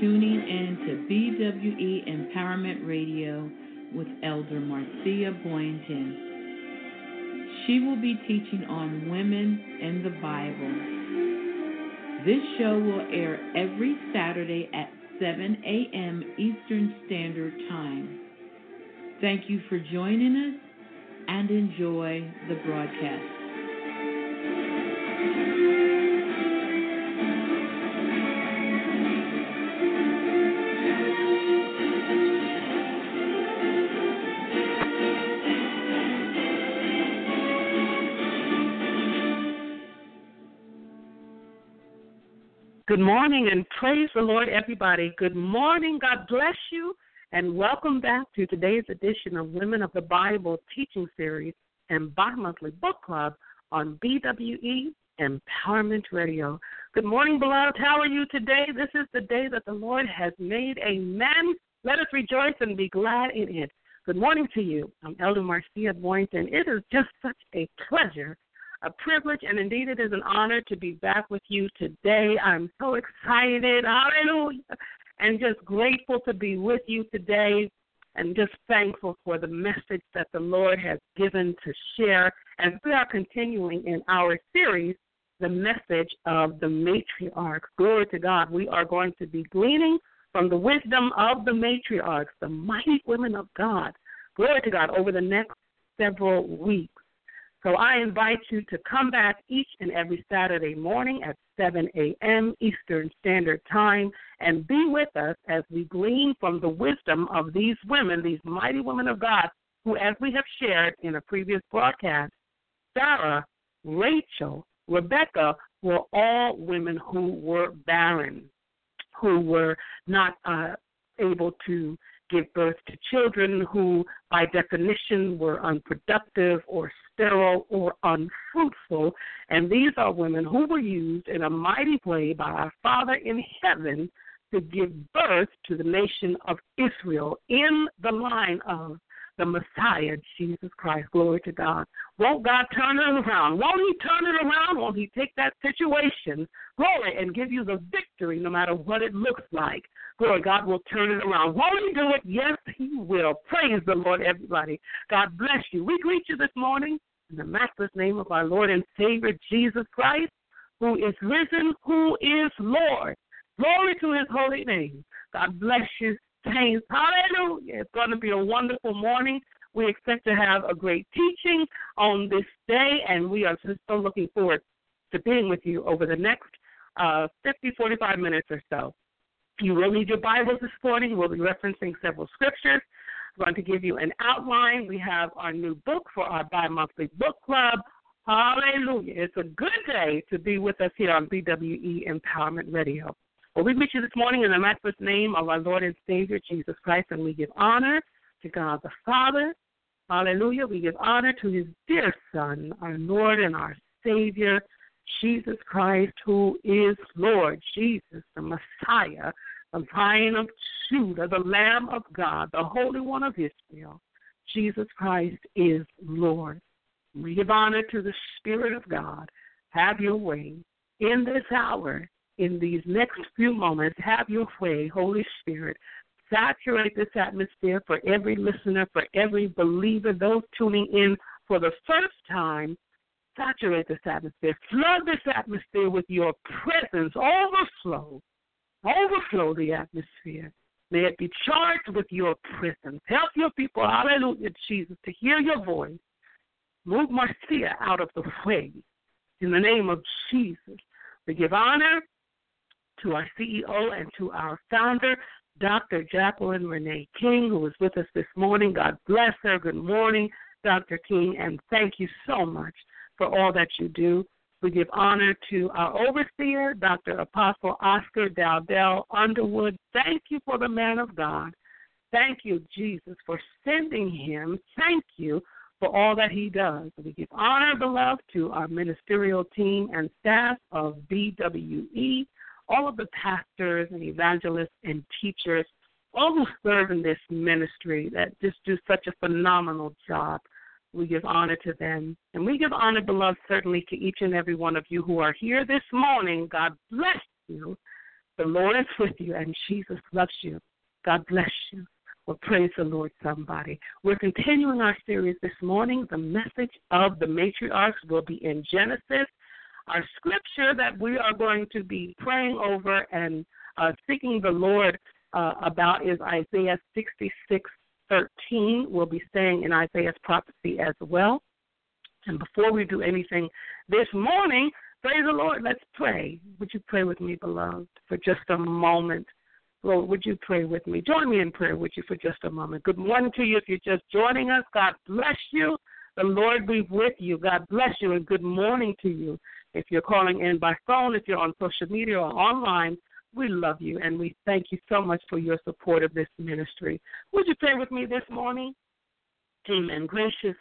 Tuning in to BWE Empowerment Radio with Elder Marcia Boynton. She will be teaching on women in the Bible. This show will air every Saturday at 7 a.m. Eastern Standard Time. Thank you for joining us and enjoy the broadcast. Good morning and praise the Lord, everybody. Good morning. God bless you and welcome back to today's edition of Women of the Bible teaching series and bi monthly book club on BWE Empowerment Radio. Good morning, beloved. How are you today? This is the day that the Lord has made. Amen. Let us rejoice and be glad in it. Good morning to you. I'm Elder Marcia Boynton. It is just such a pleasure a privilege, and indeed it is an honor to be back with you today. I'm so excited, hallelujah, and just grateful to be with you today, and just thankful for the message that the Lord has given to share. And we are continuing in our series, The Message of the Matriarch. Glory to God. We are going to be gleaning from the wisdom of the matriarchs, the mighty women of God. Glory to God over the next several weeks. So I invite you to come back each and every Saturday morning at 7 a.m. Eastern Standard Time and be with us as we glean from the wisdom of these women, these mighty women of God, who, as we have shared in a previous broadcast, Sarah, Rachel, Rebecca were all women who were barren, who were not uh, able to give birth to children who, by definition, were unproductive or sterile or unfruitful. And these are women who were used in a mighty way by our Father in heaven to give birth to the nation of Israel in the line of the Messiah, Jesus Christ. Glory to God. Won't God turn it around? Won't He turn it around? Won't He take that situation, glory, and give you the victory no matter what it looks like? Glory, God will turn it around. Won't He do it? Yes, He will. Praise the Lord, everybody. God bless you. We greet you this morning in the matchless name of our Lord and Savior, Jesus Christ, who is risen, who is Lord. Glory to His holy name. God bless you Hallelujah. It's going to be a wonderful morning. We expect to have a great teaching on this day, and we are just so looking forward to being with you over the next uh, 50, 45 minutes or so. You will need your Bibles this morning. We'll be referencing several scriptures. I'm going to give you an outline. We have our new book for our bi monthly book club. Hallelujah. It's a good day to be with us here on BWE Empowerment Radio. Well, we meet you this morning in the matchless name of our Lord and Savior, Jesus Christ, and we give honor to God the Father. Hallelujah. We give honor to his dear Son, our Lord and our Savior, Jesus Christ, who is Lord, Jesus, the Messiah, the Lion of Judah, the Lamb of God, the Holy One of Israel. Jesus Christ is Lord. We give honor to the Spirit of God. Have your way in this hour in these next few moments, have your way, Holy Spirit. Saturate this atmosphere for every listener, for every believer, those tuning in for the first time. Saturate this atmosphere. Flood this atmosphere with your presence. Overflow. Overflow the atmosphere. May it be charged with your presence. Help your people, hallelujah, Jesus, to hear your voice. Move Marcia out of the way. In the name of Jesus. We give honor to our CEO and to our founder, Dr. Jacqueline Renee King, who is with us this morning. God bless her. Good morning, Dr. King, and thank you so much for all that you do. We give honor to our overseer, Dr. Apostle Oscar Dowdell Underwood. Thank you for the man of God. Thank you, Jesus, for sending him. Thank you for all that he does. We give honor, beloved, to our ministerial team and staff of BWE all of the pastors and evangelists and teachers, all who serve in this ministry that just do such a phenomenal job. We give honor to them. And we give honor, beloved, certainly to each and every one of you who are here this morning. God bless you. The Lord is with you, and Jesus loves you. God bless you. Well, praise the Lord, somebody. We're continuing our series this morning. The message of the matriarchs will be in Genesis. Our scripture that we are going to be praying over and uh, seeking the Lord uh, about is Isaiah 66 13. We'll be staying in Isaiah's prophecy as well. And before we do anything this morning, praise the Lord, let's pray. Would you pray with me, beloved, for just a moment? Lord, would you pray with me? Join me in prayer, would you, for just a moment? Good morning to you. If you're just joining us, God bless you. The Lord be with you. God bless you, and good morning to you. If you're calling in by phone, if you're on social media or online, we love you, and we thank you so much for your support of this ministry. Would you pray with me this morning? Amen. Gracious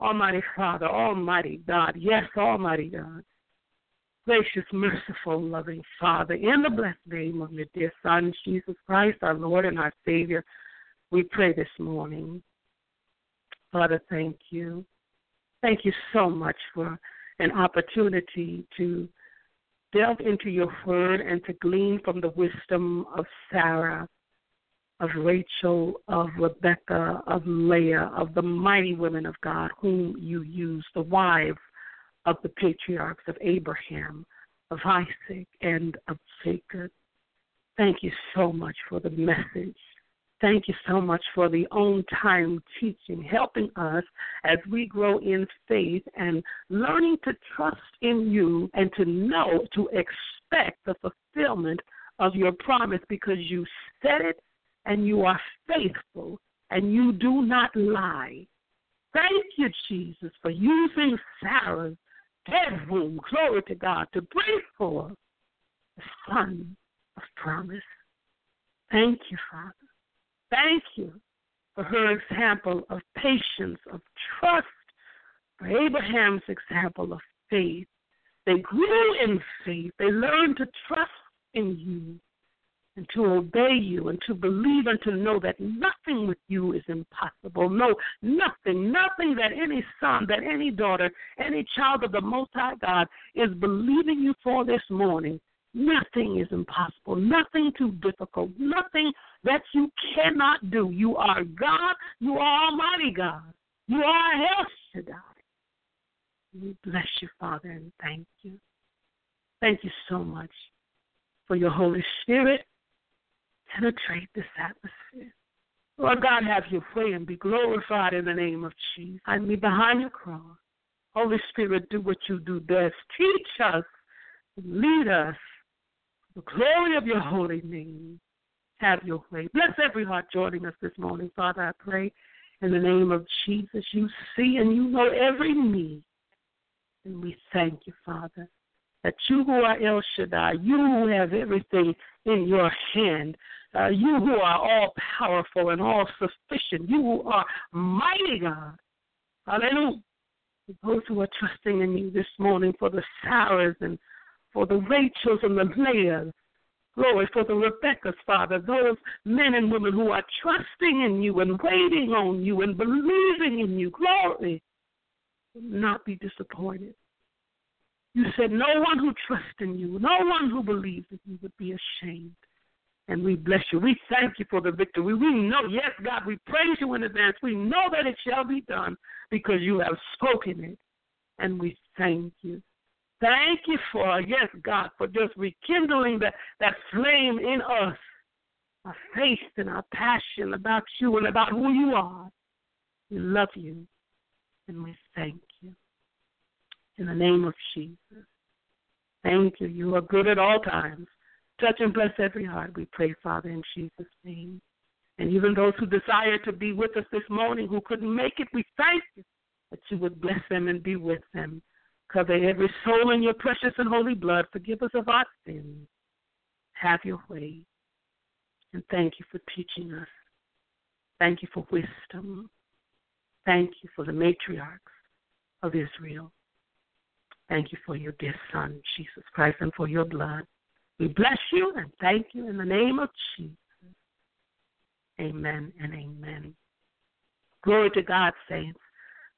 Almighty Father, Almighty God, yes, Almighty God, gracious, merciful, loving Father, in the blessed name of your dear Son, Jesus Christ, our Lord and our Savior, we pray this morning. Father, thank you. Thank you so much for an opportunity to delve into your word and to glean from the wisdom of Sarah of Rachel, of Rebecca, of Leah, of the mighty women of God whom you used, the wives of the patriarchs of Abraham, of Isaac, and of Jacob. Thank you so much for the message. Thank you so much for the on time teaching, helping us as we grow in faith and learning to trust in you and to know, to expect the fulfillment of your promise because you said it and you are faithful and you do not lie. Thank you, Jesus, for using Sarah's womb, glory to God, to bring forth the son of promise. Thank you, Father. Thank you for her example of patience, of trust, for Abraham's example of faith. They grew in faith. They learned to trust in you and to obey you and to believe and to know that nothing with you is impossible. No, nothing, nothing that any son, that any daughter, any child of the Most High God is believing you for this morning. Nothing is impossible, nothing too difficult, nothing that you cannot do. You are God, you are Almighty God, you are El Shaddai. We bless you, Father, and thank you. Thank you so much for your Holy Spirit penetrate this atmosphere. Lord God, have your way and be glorified in the name of Jesus. Hide me behind your cross. Holy Spirit, do what you do best. Teach us, lead us, the glory of your holy name. Have your way. Bless every heart joining us this morning, Father. I pray in the name of Jesus. You see and you know every need. And we thank you, Father, that you who are El Shaddai, you who have everything in your hand, uh, you who are all powerful and all sufficient, you who are mighty God. Hallelujah. Those who are trusting in you this morning for the Sarahs and for the Rachels and the Leahs. Glory for the Rebecca's, Father, those men and women who are trusting in you and waiting on you and believing in you. Glory. Not be disappointed. You said no one who trusts in you, no one who believes in you would be ashamed. And we bless you. We thank you for the victory. We know, yes, God, we praise you in advance. We know that it shall be done because you have spoken it. And we thank you. Thank you for, yes, God, for just rekindling that, that flame in us, our faith and our passion about you and about who you are. We love you and we thank you. In the name of Jesus. Thank you. You are good at all times. Touch and bless every heart, we pray, Father, in Jesus' name. And even those who desire to be with us this morning who couldn't make it, we thank you that you would bless them and be with them. Cover every soul in your precious and holy blood. Forgive us of our sins. Have your way. And thank you for teaching us. Thank you for wisdom. Thank you for the matriarchs of Israel. Thank you for your dear Son, Jesus Christ, and for your blood. We bless you and thank you in the name of Jesus. Amen and amen. Glory to God, saints.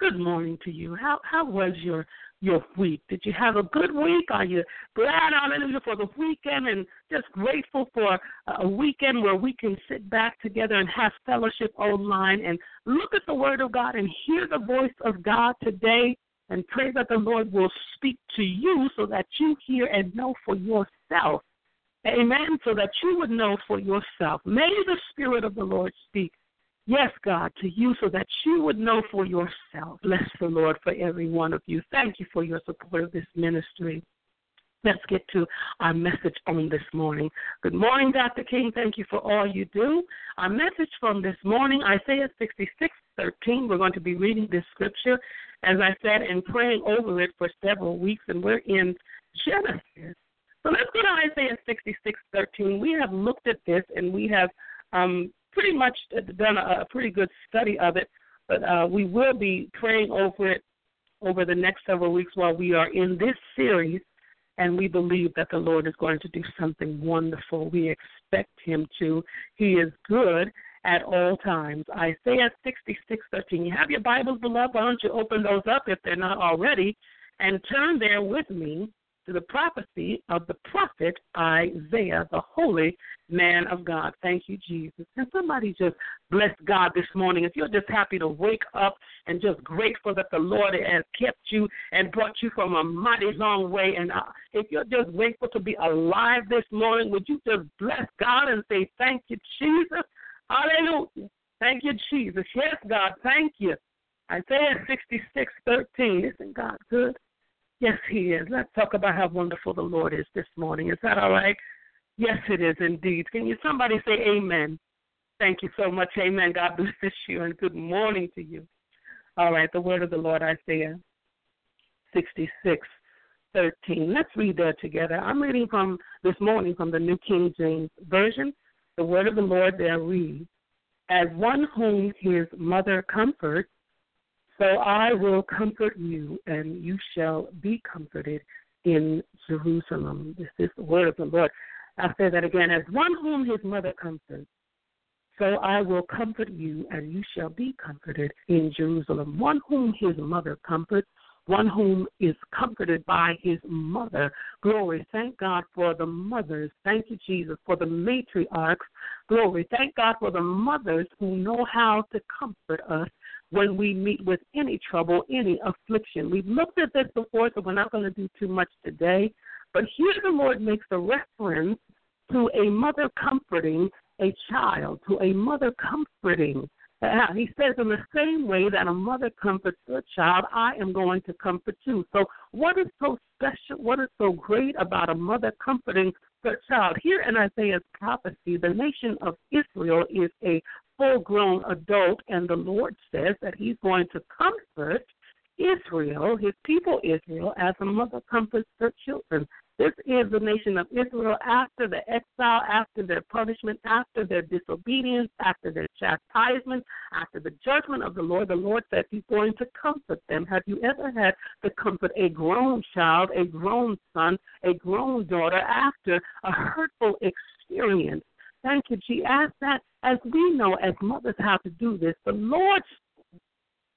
Good morning to you. How how was your your week? Did you have a good week? Are you glad, hallelujah, for the weekend and just grateful for a weekend where we can sit back together and have fellowship online and look at the Word of God and hear the voice of God today and pray that the Lord will speak to you so that you hear and know for yourself. Amen. So that you would know for yourself. May the Spirit of the Lord speak Yes, God, to you so that you would know for yourself. Bless the Lord for every one of you. Thank you for your support of this ministry. Let's get to our message on this morning. Good morning, Dr. King. Thank you for all you do. Our message from this morning, Isaiah 66, 13. We're going to be reading this scripture, as I said, and praying over it for several weeks, and we're in Genesis. So let's go to Isaiah 66, 13. We have looked at this, and we have um, pretty much done a, a pretty good study of it, but uh, we will be praying over it over the next several weeks while we are in this series, and we believe that the Lord is going to do something wonderful. We expect Him to. He is good at all times. Isaiah 66:13. You have your Bibles, beloved. Why don't you open those up if they're not already, and turn there with me to the prophecy of the prophet Isaiah, the holy man of God. Thank you, Jesus. Can somebody just bless God this morning? If you're just happy to wake up and just grateful that the Lord has kept you and brought you from a mighty long way, and uh, if you're just grateful to be alive this morning, would you just bless God and say, Thank you, Jesus? Hallelujah. Thank you, Jesus. Yes, God, thank you. Isaiah 66, 13. Isn't God good? Yes, He is. Let's talk about how wonderful the Lord is this morning. Is that all right? Yes, it is indeed. Can you somebody say amen? Thank you so much. Amen. God bless you and good morning to you. All right, the word of the Lord, Isaiah 66, 13. Let's read that together. I'm reading from this morning from the New King James Version. The word of the Lord there reads, As one whom his mother comforts, so I will comfort you, and you shall be comforted in Jerusalem. This is the word of the Lord. I'll say that again. As one whom his mother comforts, so I will comfort you, and you shall be comforted in Jerusalem. One whom his mother comforts, one whom is comforted by his mother. Glory. Thank God for the mothers. Thank you, Jesus, for the matriarchs. Glory. Thank God for the mothers who know how to comfort us when we meet with any trouble, any affliction. We've looked at this before, so we're not going to do too much today. But here the Lord makes a reference to a mother comforting a child, to a mother comforting. He says, in the same way that a mother comforts her child, I am going to comfort you. So, what is so special? What is so great about a mother comforting her child? Here in Isaiah's prophecy, the nation of Israel is a full grown adult, and the Lord says that He's going to comfort Israel, His people Israel, as a mother comforts her children. This is the nation of Israel after the exile, after their punishment, after their disobedience, after their chastisement, after the judgment of the Lord. The Lord said He's going to comfort them. Have you ever had to comfort a grown child, a grown son, a grown daughter after a hurtful experience? Thank you, G. As that, as we know, as mothers, how to do this, the Lord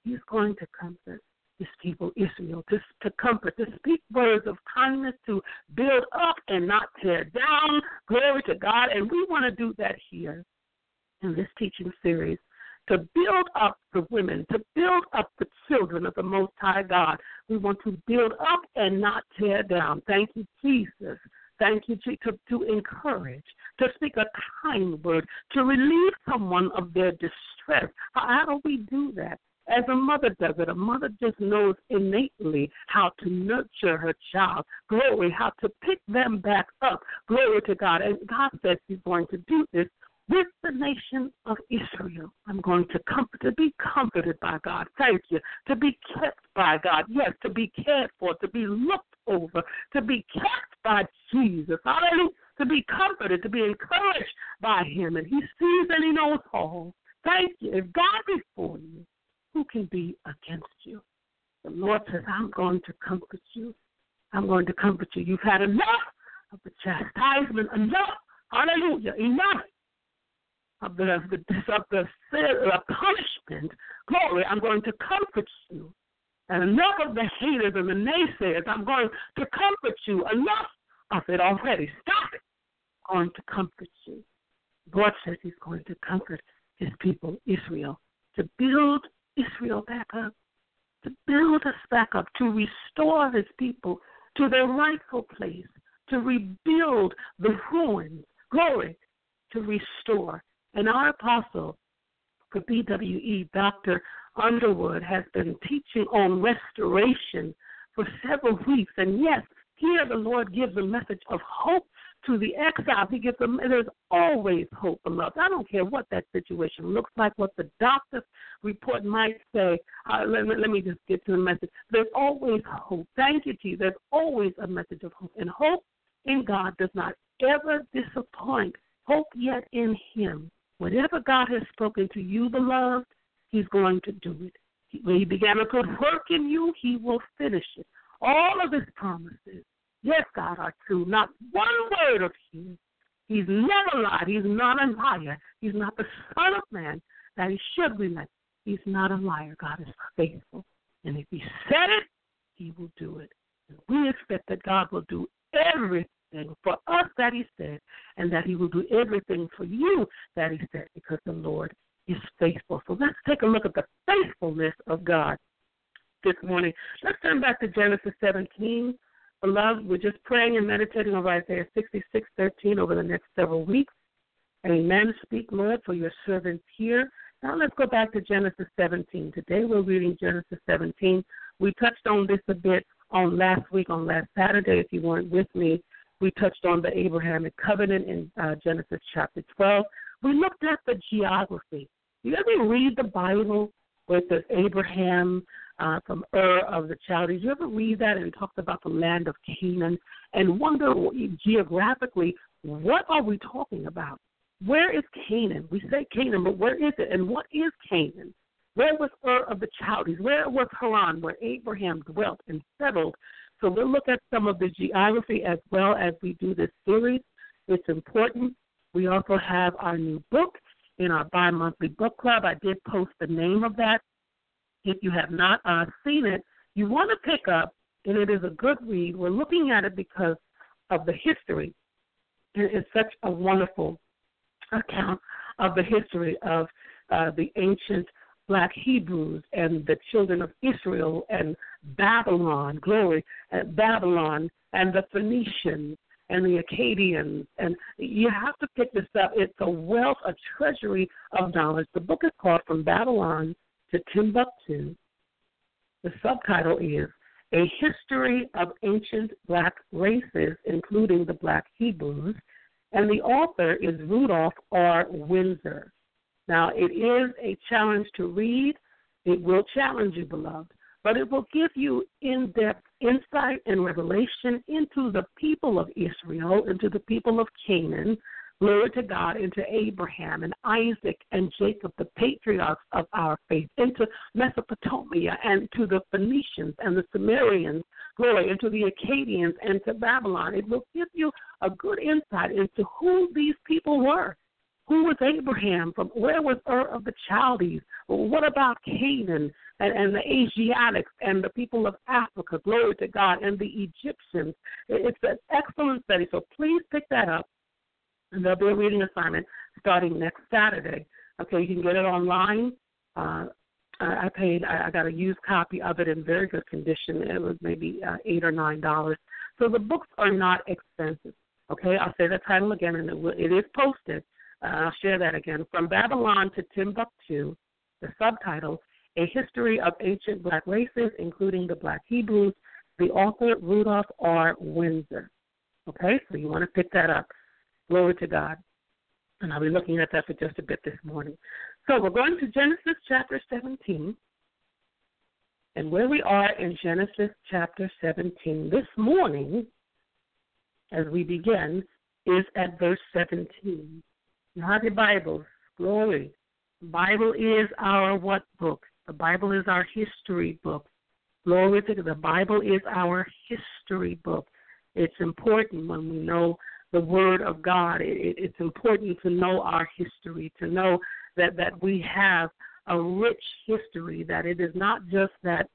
is going to comfort his people Israel, to, to comfort, to speak words of kindness, to build up and not tear down. Glory to God. And we want to do that here in this teaching series to build up the women, to build up the children of the Most High God. We want to build up and not tear down. Thank you, Jesus. Thank you, to, to encourage, to speak a kind word, to relieve someone of their distress. How, how do we do that? As a mother does it, a mother just knows innately how to nurture her child. Glory, how to pick them back up. Glory to God. And God says He's going to do this with the nation of Israel. I'm going to comfort, to be comforted by God. Thank you. To be kept by God. Yes, to be cared for, to be looked over, to be kept by Jesus. Hallelujah. To be comforted, to be encouraged by Him. And He sees and He knows all. Thank you. If God be for you, who can be against you? The Lord says, I'm going to comfort you. I'm going to comfort you. You've had enough of the chastisement, enough, hallelujah, enough of the, of the, of the punishment. Glory, I'm going to comfort you. And enough of the haters and the naysayers. I'm going to comfort you. Enough of it already. Stop it. I'm going to comfort you. God says He's going to comfort His people, Israel, to build Israel back up, to build us back up, to restore His people to their rightful place, to rebuild the ruins. Glory, to restore. And our apostle for BWE, Dr. Underwood, has been teaching on restoration for several weeks. And yes, here the Lord gives a message of hope to the exiles. He gives them, there's always hope, beloved. I don't care what that situation looks like, what the doctor's report might say. Uh, let, let me just get to the message. There's always hope. Thank you, Jesus. There's always a message of hope. And hope in God does not ever disappoint. Hope yet in Him. Whatever God has spoken to you, beloved, He's going to do it. When He began a good work in you, He will finish it. All of His promises, yes, God, are true. Not one word of His. He's never lied. He's not a liar. He's not the Son of Man that He should relent. He's not a liar. God is faithful. And if He said it, He will do it. And we expect that God will do everything for us that He said, and that He will do everything for you that He said, because the Lord is faithful. So let's take a look at the faithfulness of God this morning. Let's turn back to Genesis 17. Beloved, we're just praying and meditating on Isaiah 66, 13 over the next several weeks. Amen. Speak, Lord, for your servants here. Now let's go back to Genesis 17. Today we're reading Genesis 17. We touched on this a bit on last week, on last Saturday, if you weren't with me. We touched on the Abrahamic covenant in uh, Genesis chapter 12. We looked at the geography. You ever read the Bible it says Abraham uh, from Ur of the Chaldees? You ever read that and talked about the land of Canaan and wonder geographically what are we talking about? Where is Canaan? We say Canaan, but where is it? And what is Canaan? Where was Ur of the Chaldees? Where was Haran, where Abraham dwelt and settled so we'll look at some of the geography as well as we do this series. It's important. We also have our new book in our bi monthly book club. I did post the name of that. If you have not uh, seen it, you want to pick up, and it is a good read. We're looking at it because of the history. It is such a wonderful account of the history of uh, the ancient black Hebrews and the children of Israel and Babylon, glory, and Babylon and the Phoenicians and the Akkadians. And you have to pick this up. It's a wealth, a treasury of knowledge. The book is called From Babylon to Timbuktu. The subtitle is A History of Ancient Black Races, including the Black Hebrews. And the author is Rudolph R. Windsor. Now, it is a challenge to read. It will challenge you, beloved, but it will give you in depth insight and revelation into the people of Israel, into the people of Canaan, glory to God, into Abraham and Isaac and Jacob, the patriarchs of our faith, into Mesopotamia and to the Phoenicians and the Sumerians, glory, into the Akkadians and to Babylon. It will give you a good insight into who these people were who was Abraham? From where was Ur of the Chaldees? What about Canaan and, and the Asiatics and the people of Africa? Glory to God and the Egyptians. It's an excellent study. So please pick that up. And there'll be a reading assignment starting next Saturday. Okay, you can get it online. Uh, I paid. I got a used copy of it in very good condition. It was maybe uh, eight or nine dollars. So the books are not expensive. Okay, I'll say the title again, and it, it is posted. Uh, I'll share that again. From Babylon to Timbuktu, the subtitle, A History of Ancient Black Races, including the Black Hebrews, the author Rudolph R. Windsor. Okay, so you want to pick that up. Glory to God. And I'll be looking at that for just a bit this morning. So we're going to Genesis chapter 17. And where we are in Genesis chapter 17 this morning, as we begin, is at verse 17. You have your Bibles. Glory. Bible is our what book? The Bible is our history book. Glory to. The Bible is our history book. It's important when we know the Word of God. It, it, it's important to know our history, to know that, that we have a rich history, that it is not just that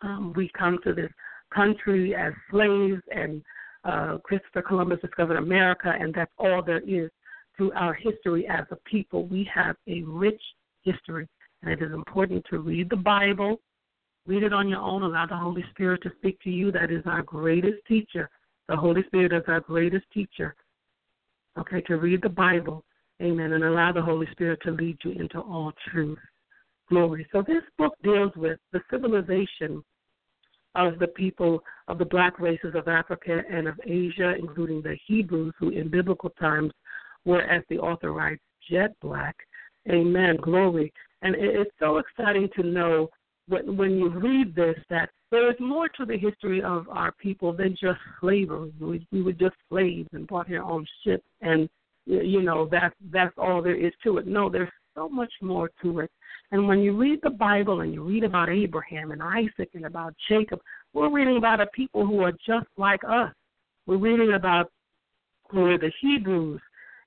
Um, we come to this country as slaves, and uh, Christopher Columbus discovered America, and that's all there is to our history as a people. We have a rich history, and it is important to read the Bible, read it on your own, allow the Holy Spirit to speak to you. That is our greatest teacher. The Holy Spirit is our greatest teacher. Okay, to read the Bible, amen, and allow the Holy Spirit to lead you into all truth. Glory. So this book deals with the civilization of the people of the black races of Africa and of Asia, including the Hebrews, who in biblical times were, as the author writes, jet black. Amen. Glory. And it's so exciting to know when, you read this that there is more to the history of our people than just slavery. We, we were just slaves and brought here on ships, and you know that's that's all there is to it. No, there's so much more to it. And when you read the Bible and you read about Abraham and Isaac and about Jacob, we're reading about a people who are just like us. We're reading about who are the Hebrews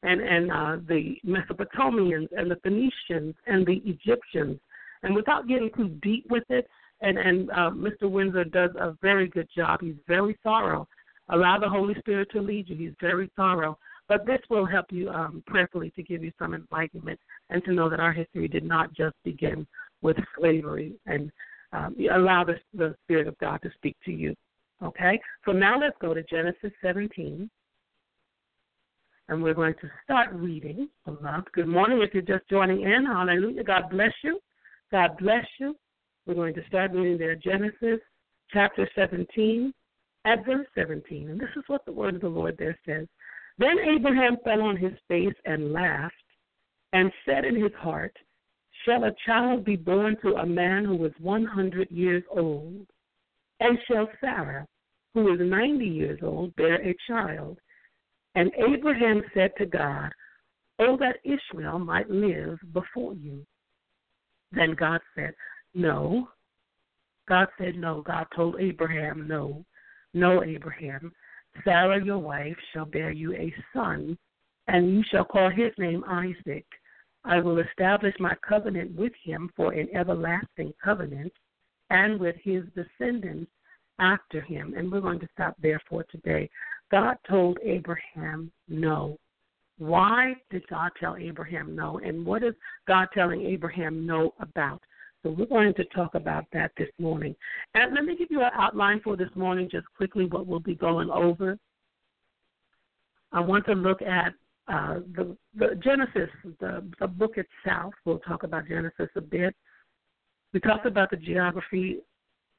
and and uh, the Mesopotamians and the Phoenicians and the Egyptians. And without getting too deep with it, and and uh, Mr. Windsor does a very good job. He's very thorough. Allow the Holy Spirit to lead you. He's very thorough. But this will help you um, prayerfully to give you some enlightenment and to know that our history did not just begin with slavery and um, allow the, the Spirit of God to speak to you. Okay? So now let's go to Genesis 17 and we're going to start reading. Good morning if you're just joining in. Hallelujah. God bless you. God bless you. We're going to start reading there Genesis chapter 17 at verse 17. And this is what the word of the Lord there says. Then Abraham fell on his face and laughed and said in his heart, Shall a child be born to a man who is 100 years old? And shall Sarah, who is 90 years old, bear a child? And Abraham said to God, Oh, that Ishmael might live before you. Then God said, No. God said, No. God told Abraham, No. No, Abraham. Sarah, your wife, shall bear you a son, and you shall call his name Isaac. I will establish my covenant with him for an everlasting covenant, and with his descendants after him. And we're going to stop there for today. God told Abraham no. Why did God tell Abraham no? And what is God telling Abraham no about? So we're going to talk about that this morning. And let me give you an outline for this morning, just quickly what we'll be going over. I want to look at uh, the, the Genesis, the, the book itself. We'll talk about Genesis a bit. We talked about the geography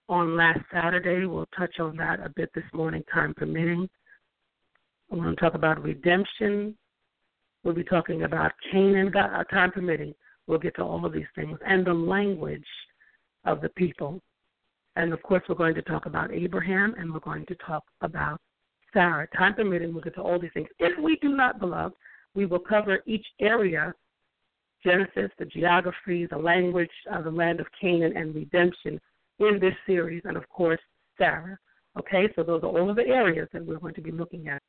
on last Saturday. We'll touch on that a bit this morning, time permitting. I going to talk about redemption. We'll be talking about Canaan, God, uh, time permitting. We'll get to all of these things and the language of the people. And of course, we're going to talk about Abraham and we're going to talk about Sarah. Time permitting, we'll get to all these things. If we do not, beloved, we will cover each area Genesis, the geography, the language of the land of Canaan, and redemption in this series, and of course, Sarah. Okay, so those are all of the areas that we're going to be looking at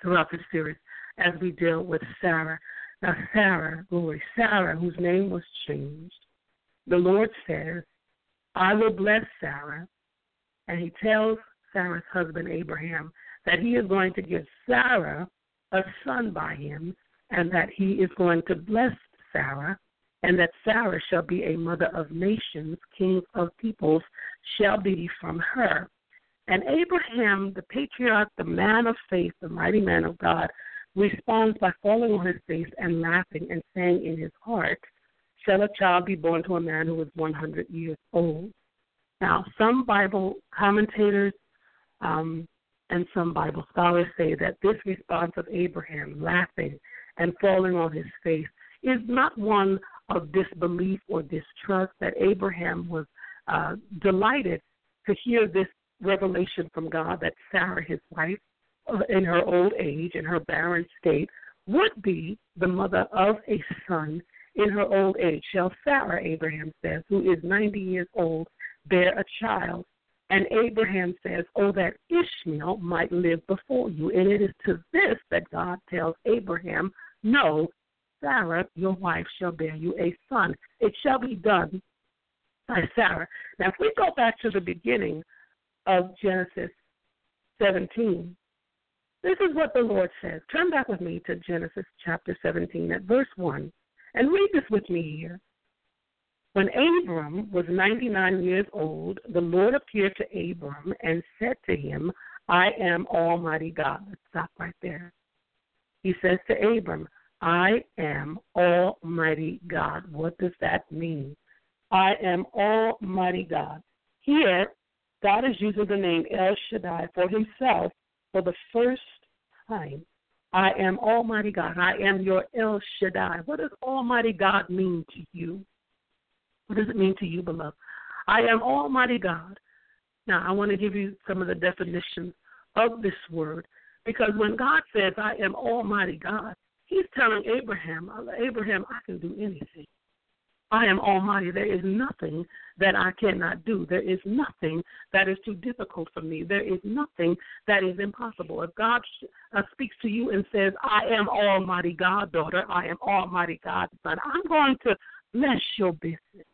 throughout this series as we deal with Sarah. Now, Sarah, glory, Sarah, whose name was changed, the Lord says, I will bless Sarah. And he tells Sarah's husband, Abraham, that he is going to give Sarah a son by him, and that he is going to bless Sarah, and that Sarah shall be a mother of nations, kings of peoples shall be from her. And Abraham, the patriarch, the man of faith, the mighty man of God, responds by falling on his face and laughing and saying in his heart, Shall a child be born to a man who is 100 years old? Now, some Bible commentators um, and some Bible scholars say that this response of Abraham, laughing and falling on his face, is not one of disbelief or distrust, that Abraham was uh, delighted to hear this revelation from God that Sarah, his wife, uh, in her old age, in her barren state, would be the mother of a son in her old age. Shall Sarah, Abraham says, who is 90 years old, bear a child? And Abraham says, Oh, that Ishmael might live before you. And it is to this that God tells Abraham, No, Sarah, your wife, shall bear you a son. It shall be done by Sarah. Now, if we go back to the beginning of Genesis 17, this is what the Lord says. Turn back with me to Genesis chapter 17 at verse 1 and read this with me here. When Abram was 99 years old, the Lord appeared to Abram and said to him, I am Almighty God. Let's stop right there. He says to Abram, I am Almighty God. What does that mean? I am Almighty God. Here, God is using the name El Shaddai for himself for the first time. I am Almighty God. I am your El Shaddai. What does Almighty God mean to you? What does it mean to you, beloved? I am Almighty God. Now, I want to give you some of the definitions of this word because when God says, I am Almighty God, He's telling Abraham, Abraham, I can do anything. I am Almighty. There is nothing that I cannot do. There is nothing that is too difficult for me. There is nothing that is impossible. If God uh, speaks to you and says, I am Almighty God, daughter, I am Almighty God, son, I'm going to bless your business.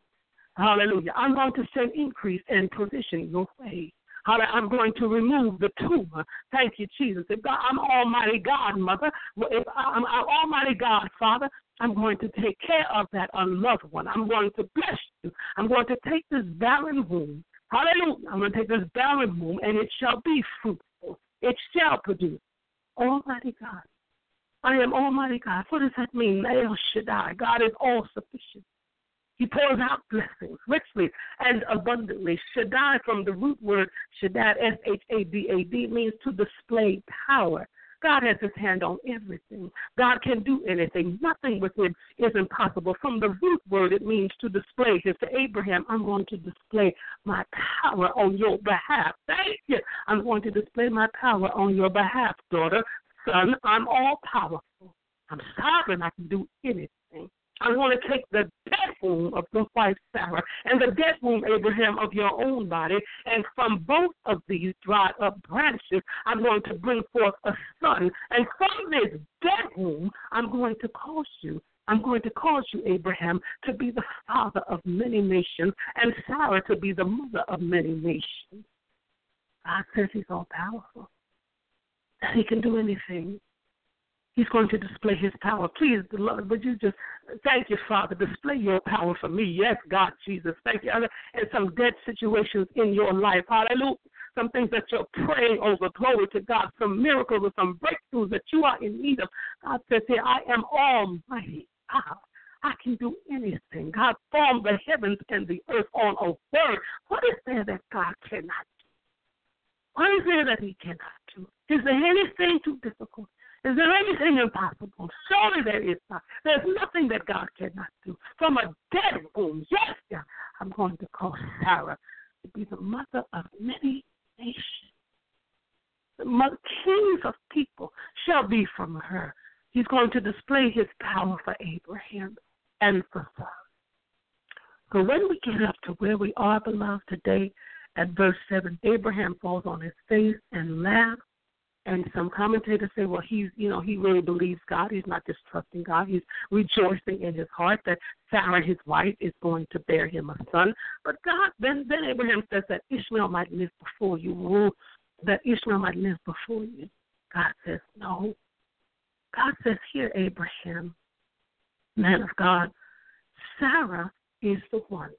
Hallelujah. I'm going to send increase and provision your way. I'm going to remove the tumor. Thank you, Jesus. If God, I'm Almighty God, Mother. If I'm, I'm Almighty God, Father, I'm going to take care of that unloved one. I'm going to bless you. I'm going to take this barren womb. Hallelujah. I'm going to take this barren womb, and it shall be fruitful. It shall produce. Almighty God. I am Almighty God. What does that mean? El Shaddai. God is all sufficient. He pours out blessings richly and abundantly. Shaddai from the root word Shaddad, S H A D A D, means to display power. God has his hand on everything. God can do anything. Nothing with him is impossible. From the root word, it means to display. He to Abraham, I'm going to display my power on your behalf. Thank you. I'm going to display my power on your behalf, daughter. Son, I'm all powerful. I'm sovereign. I can do anything. I'm going to take the dead womb of the wife Sarah and the dead womb, Abraham, of your own body, and from both of these dried up branches, I'm going to bring forth a son. And from this dead womb, I'm going to cause you I'm going to cause you, Abraham, to be the father of many nations, and Sarah to be the mother of many nations. God says He's all powerful. He can do anything. He's going to display his power. Please, Lord, would you just thank you, Father, display your power for me. Yes, God, Jesus, thank you. And some dead situations in your life. Hallelujah. Some things that you're praying over. Glory to God. Some miracles or some breakthroughs that you are in need of. God says here, I am almighty. God. I can do anything. God formed the heavens and the earth on a word. What is there that God cannot do? What is there that He cannot do? Is there anything too difficult? Is there anything impossible? Surely there is not. There's nothing that God cannot do. From a dead womb, yes, God, I'm going to call Sarah to be the mother of many nations. The kings of people shall be from her. He's going to display his power for Abraham and for Sarah. So when we get up to where we are, beloved, today at verse 7, Abraham falls on his face and laughs and some commentators say, well, he's, you know, he really believes God. He's not just trusting God. He's rejoicing in his heart that Sarah, his wife, is going to bear him a son. But God, then, then Abraham says that Ishmael might live before you, that Ishmael might live before you. God says, no. God says, here, Abraham, man of God, Sarah is the one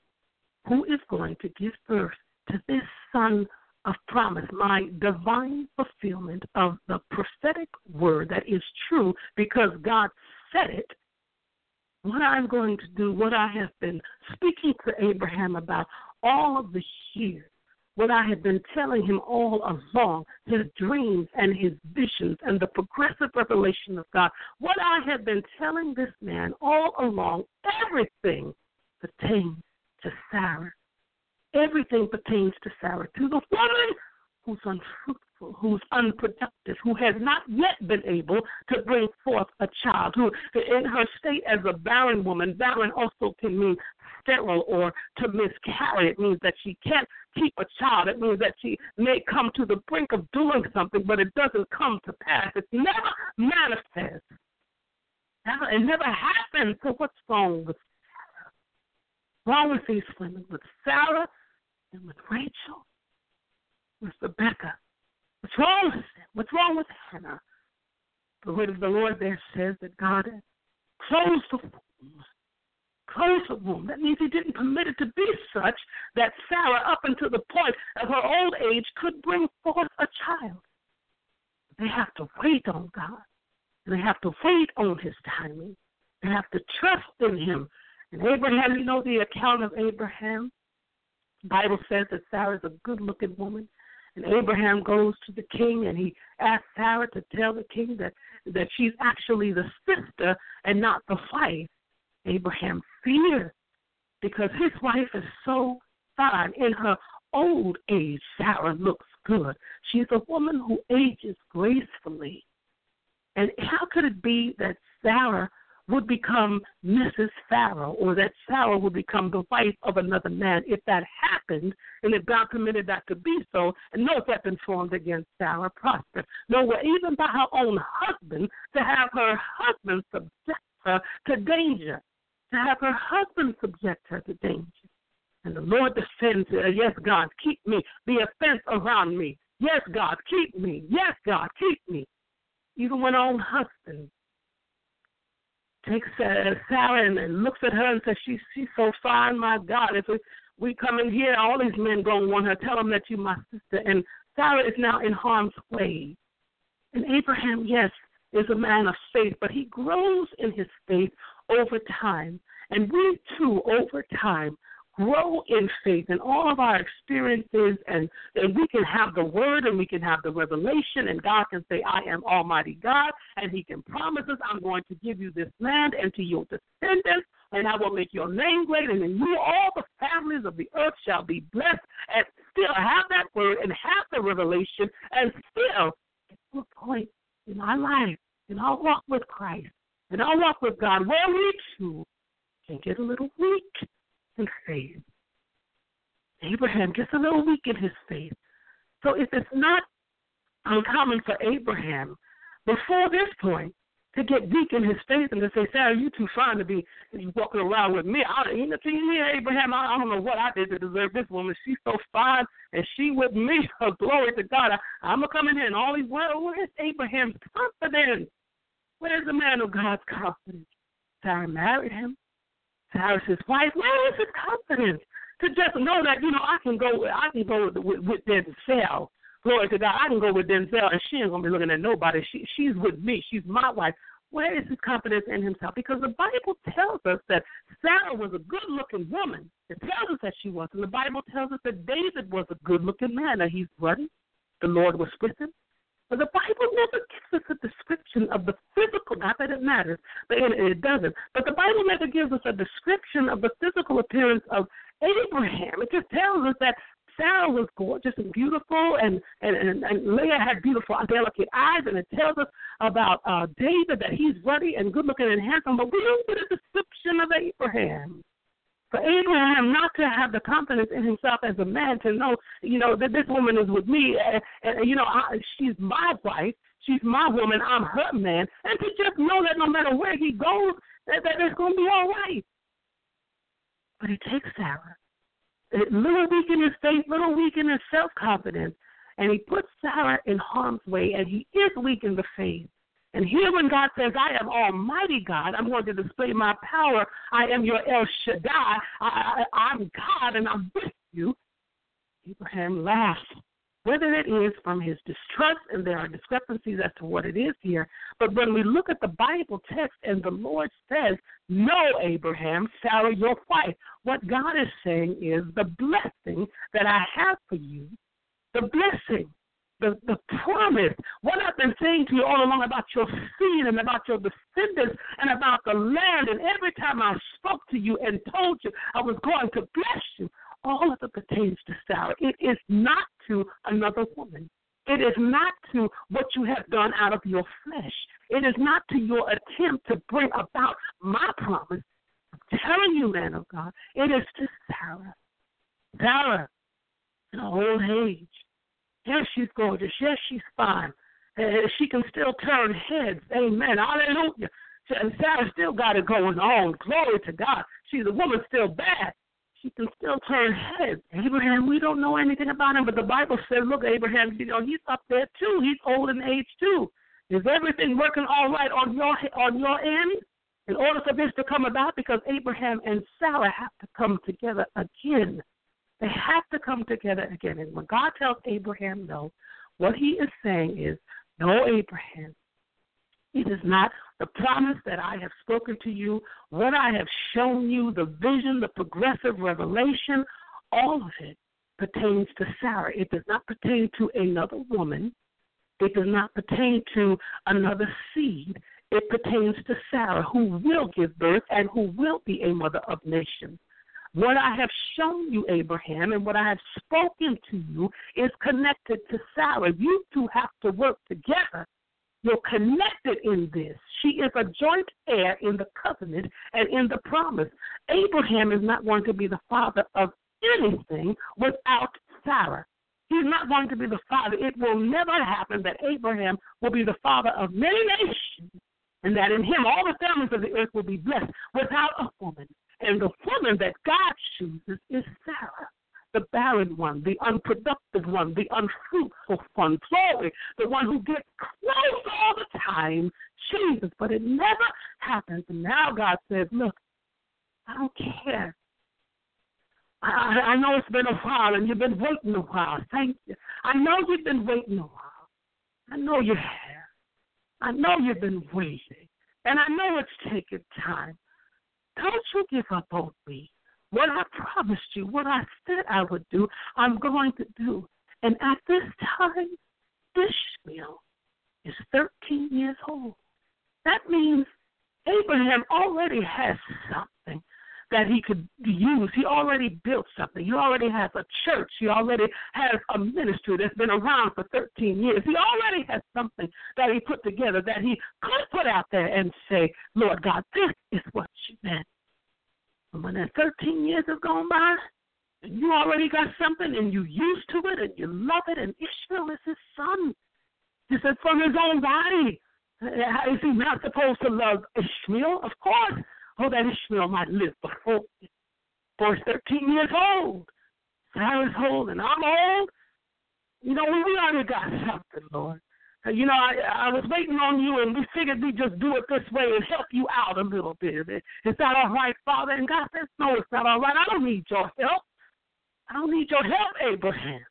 who is going to give birth to this son of promise, my divine fulfillment of the prophetic word that is true because God said it. What I'm going to do, what I have been speaking to Abraham about all of the years, what I have been telling him all along, his dreams and his visions and the progressive revelation of God, what I have been telling this man all along, everything pertains to Sarah Everything pertains to Sarah, to the woman who's unfruitful, who's unproductive, who has not yet been able to bring forth a child, who in her state as a barren woman, barren also can mean sterile or to miscarry. It means that she can't keep a child. It means that she may come to the brink of doing something, but it doesn't come to pass. It never manifests. Never, it never happens. So what's wrong with wrong with these women? With Sarah and with Rachel? With Rebecca? What's wrong with them? What's wrong with Hannah? The word of the Lord there says that God closed the womb. Closed the womb. That means He didn't permit it to be such that Sarah, up until the point of her old age, could bring forth a child. They have to wait on God. And They have to wait on His timing. They have to trust in Him. And Abraham, you know the account of Abraham? Bible says that Sarah is a good looking woman. And Abraham goes to the king and he asks Sarah to tell the king that, that she's actually the sister and not the wife. Abraham fears because his wife is so fine. In her old age, Sarah looks good. She's a woman who ages gracefully. And how could it be that Sarah would become Mrs. Pharaoh or that Sarah would become the wife of another man if that happened and if God permitted that to be so and no weapon formed against Sarah prosper. No, even by her own husband to have her husband subject her to danger, to have her husband subject her to danger. And the Lord defends her. Yes, God, keep me. Be a fence around me. Yes, God, keep me. Yes, God, keep me. Even when own husband takes Sarah and, looks at her and says, "She's she's so fine, my God." If we, we come in here, all these men gonna want her. Tell them that you're my sister. And Sarah is now in harm's way. And Abraham, yes, is a man of faith, but he grows in his faith over time. And we too, over time, grow in faith in all of our experiences and, and we can have the word and we can have the revelation and God can say, I am Almighty God and He can promise us, I'm going to give you this land and to your descendants and I will make your name great and in you all the families of the earth shall be blessed and still have that word and have the revelation and still to a point in our life, in our walk with Christ, in our walk with God where we too can get a little weak in faith. Abraham gets a little weak in his faith. So if it's not uncommon for Abraham before this point to get weak in his faith and to say, Sarah, you too fine to be walking around with me. I, you know, see, Abraham, I, I don't know what I did to deserve this woman. She's so fine and she with me. Oh, glory to God. I, I'm going to come in here and all these, well, where's Abraham's confidence? Where's the man of God's confidence? Sarah married him. Sarah his wife, where is his confidence to just know that you know I can go, I can go with, with, with Denzel. Glory to God, I can go with Denzel, and she ain't gonna be looking at nobody. She she's with me. She's my wife. Where is his confidence in himself? Because the Bible tells us that Sarah was a good-looking woman. It tells us that she was, and the Bible tells us that David was a good-looking man. Now he's ruddy. The Lord was with him. But the Bible never gives us a description of the physical, not that it matters, but it doesn't. But the Bible never gives us a description of the physical appearance of Abraham. It just tells us that Sarah was gorgeous and beautiful, and, and, and, and Leah had beautiful, delicate eyes, and it tells us about uh, David that he's ruddy and good looking and handsome, but we don't get a description of Abraham for Abraham not to have the confidence in himself as a man to know, you know, that this woman is with me, and, and you know, I, she's my wife, she's my woman, I'm her man, and to just know that no matter where he goes, that, that it's going to be all right. But he takes Sarah, little weak in his faith, little weak in his self confidence, and he puts Sarah in harm's way, and he is weak in the faith. And here, when God says, I am Almighty God, I'm going to display my power. I am your El Shaddai. I, I'm God and I'm with you. Abraham laughs. Whether it is from his distrust, and there are discrepancies as to what it is here, but when we look at the Bible text and the Lord says, No, Abraham, Sarah, your wife, what God is saying is the blessing that I have for you, the blessing the, the promise, what I've been saying to you all along about your seed and about your descendants and about the land. And every time I spoke to you and told you I was going to bless you, all of it pertains to Sarah. It is not to another woman. It is not to what you have done out of your flesh. It is not to your attempt to bring about my promise. I'm telling you, man of God, it is to Sarah. Sarah, in old age, Yes, she's gorgeous. Yes, she's fine. Uh, she can still turn heads. Amen. Hallelujah. And Sarah still got it going on. Glory to God. She's a woman still bad. she can still turn heads. Abraham, we don't know anything about him, but the Bible says, look, Abraham, you know, he's up there too. He's old in age too. Is everything working all right on your on your end? In order for this to come about, because Abraham and Sarah have to come together again. They have to come together again. And when God tells Abraham no, what he is saying is, No, Abraham, it is not the promise that I have spoken to you, what I have shown you, the vision, the progressive revelation, all of it pertains to Sarah. It does not pertain to another woman. It does not pertain to another seed. It pertains to Sarah, who will give birth and who will be a mother of nations. What I have shown you, Abraham, and what I have spoken to you is connected to Sarah. You two have to work together you're connected in this. She is a joint heir in the covenant and in the promise. Abraham is not going to be the father of anything without Sarah. He's not going to be the father. It will never happen that Abraham will be the father of many nations and that in him all the families of the earth will be blessed without a woman. And the woman that God chooses is Sarah the barren one, the unproductive one, the unfruitful one, sorry, the one who gets close all the time, Jesus. But it never happens. And now God says, Look, I don't care. I, I know it's been a while and you've been waiting a while. Thank you. I know you've been waiting a while. I know you have. I know you've been waiting. And I know it's taken time. Don't you give up on me. What I promised you, what I said I would do, I'm going to do. And at this time, Ishmael is 13 years old. That means Abraham already has something that he could use. He already built something. He already has a church. He already has a ministry that's been around for 13 years. He already has something that he put together that he could put out there and say, Lord God, this is what you meant. And when that 13 years has gone by, and you already got something and you used to it and you love it, and Ishmael is his son. He said, from his own body. Uh, is he not supposed to love Ishmael? Of course. Oh, that Ishmael might live before, for he's 13 years old. Sarah's old and I'm old. You know, we already got something, Lord. Uh, you know, I, I was waiting on you, and we figured we'd just do it this way and help you out a little bit. Is that all right, Father? And God says, No, it's not all right. I don't need your help. I don't need your help, Abraham.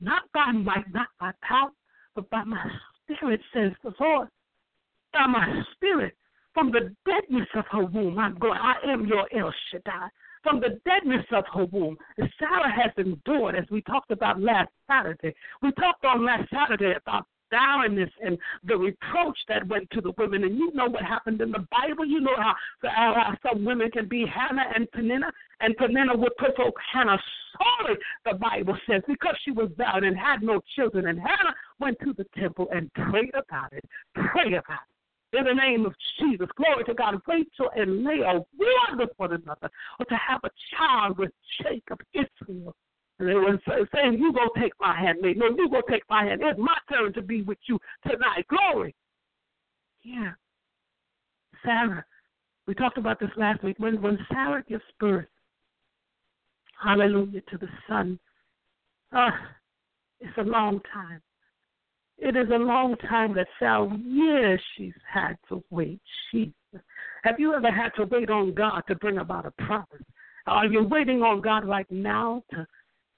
Not by might, not by power, but by my spirit, says the Lord. By my spirit. From the deadness of her womb, I'm going. I am your El Shaddai. From the deadness of her womb, Sarah has endured, as we talked about last Saturday. We talked on last Saturday about barrenness and the reproach that went to the women. And you know what happened in the Bible. You know how, how some women can be Hannah and Peninnah, and Peninnah would provoke Hannah sorry, the Bible says, because she was barren and had no children. And Hannah went to the temple and prayed about it. Pray about it. In the name of Jesus, glory to God. Rachel and Leah warned with one another or to have a child with Jacob, Israel. And they were saying, You go take my hand, mate. No, you go take my hand. It's my turn to be with you tonight. Glory. Yeah. Sarah. We talked about this last week. When when Sarah gives birth, hallelujah, to the son, ah, it's a long time. It is a long time that Sarah, years she's had to wait. Jesus. Have you ever had to wait on God to bring about a promise? Are you waiting on God right now to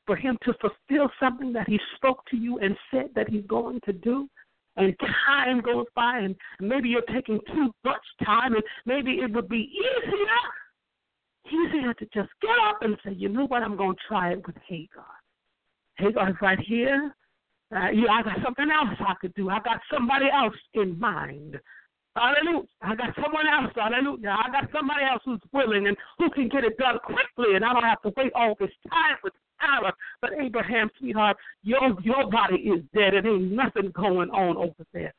for him to fulfill something that he spoke to you and said that he's going to do. And time goes by, and maybe you're taking too much time, and maybe it would be easier, easier to just get up and say, you know what, I'm going to try it with Hagar. Hagar's right here. Uh, you, I got something else I could do. I got somebody else in mind. Hallelujah. I got someone else. Hallelujah. I got somebody else who's willing and who can get it done quickly, and I don't have to wait all this time with Sarah. But Abraham, sweetheart, your your body is dead. and ain't nothing going on over there.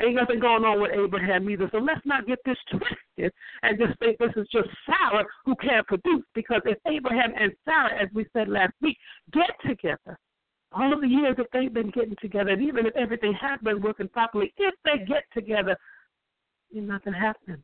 Ain't nothing going on with Abraham either. So let's not get this twisted and just think this is just Sarah who can't produce. Because if Abraham and Sarah, as we said last week, get together, all of the years that they've been getting together, and even if everything has been working properly, if they get together, ain't nothing happening.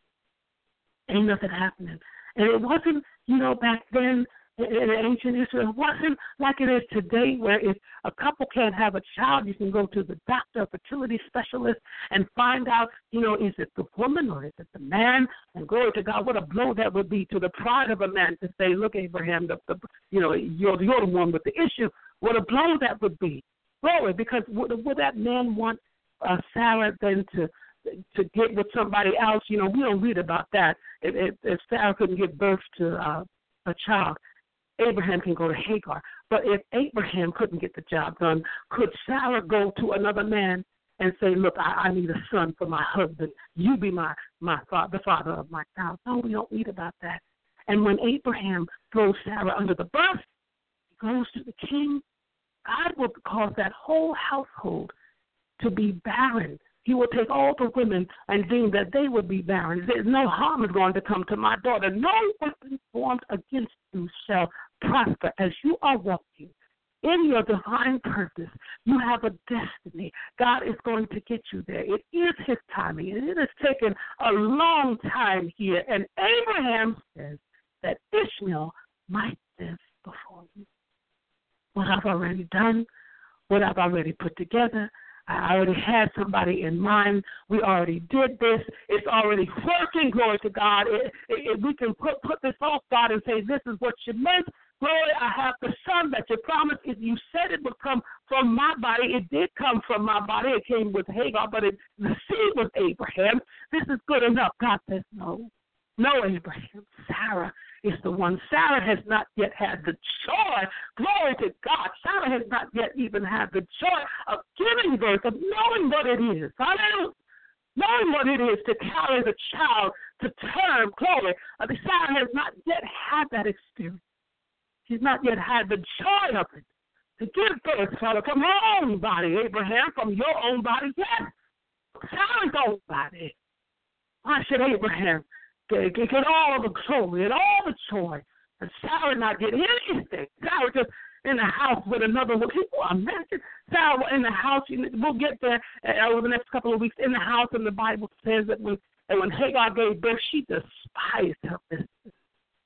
Ain't nothing happening. And it wasn't, you know, back then in ancient Israel. It wasn't like it is today, where if a couple can't have a child, you can go to the doctor, a fertility specialist, and find out, you know, is it the woman or is it the man? And glory to God, what a blow that would be to the pride of a man to say, look, Abraham, the, the you know, you're, you're the one with the issue. What a blow that would be. Glory, because would, would that man want uh, Sarah then to to get with somebody else? You know, we don't read about that. If, if, if Sarah couldn't give birth to uh, a child, Abraham can go to Hagar. But if Abraham couldn't get the job done, could Sarah go to another man and say, "Look, I, I need a son for my husband. You be my my father, the father of my child." No, we don't read about that. And when Abraham throws Sarah under the bus, he goes to the king. God will cause that whole household to be barren. He will take all the women and deem that they would be barren. There's no harm is going to come to my daughter. No weapon formed against you shall prosper as you are walking in your divine purpose. You have a destiny. God is going to get you there. It is His timing, and it has taken a long time here. And Abraham says that Ishmael might live before you. What I've already done, what I've already put together, I already had somebody in mind. We already did this. It's already working. Glory to God. It, it, it, we can put put this off, God, and say, "This is what you meant." Glory, I have the son that you promised. If you said it would come from my body, it did come from my body. It came with Hagar, but it, the seed was Abraham. This is good enough. God says, "No, no, Abraham. Sarah is the one. Sarah has not yet had the joy. Glory to God. Sarah has not yet even had the joy of giving birth, of knowing what it is. Hallelujah. Knowing what it is to carry the child to term. Glory. Sarah has not yet had that experience. She's not yet had the joy of it. To give birth, Father, from her own body, Abraham, from your own body, yes. Sarah's own body. Why should Abraham Get, get, get all the glory and all the joy. And Sarah not get anything. Sarah just in the house with another woman. People imagine Sarah in the house. We'll get there uh, over the next couple of weeks. In the house, and the Bible says that when and when Hagar gave birth, she despised her business.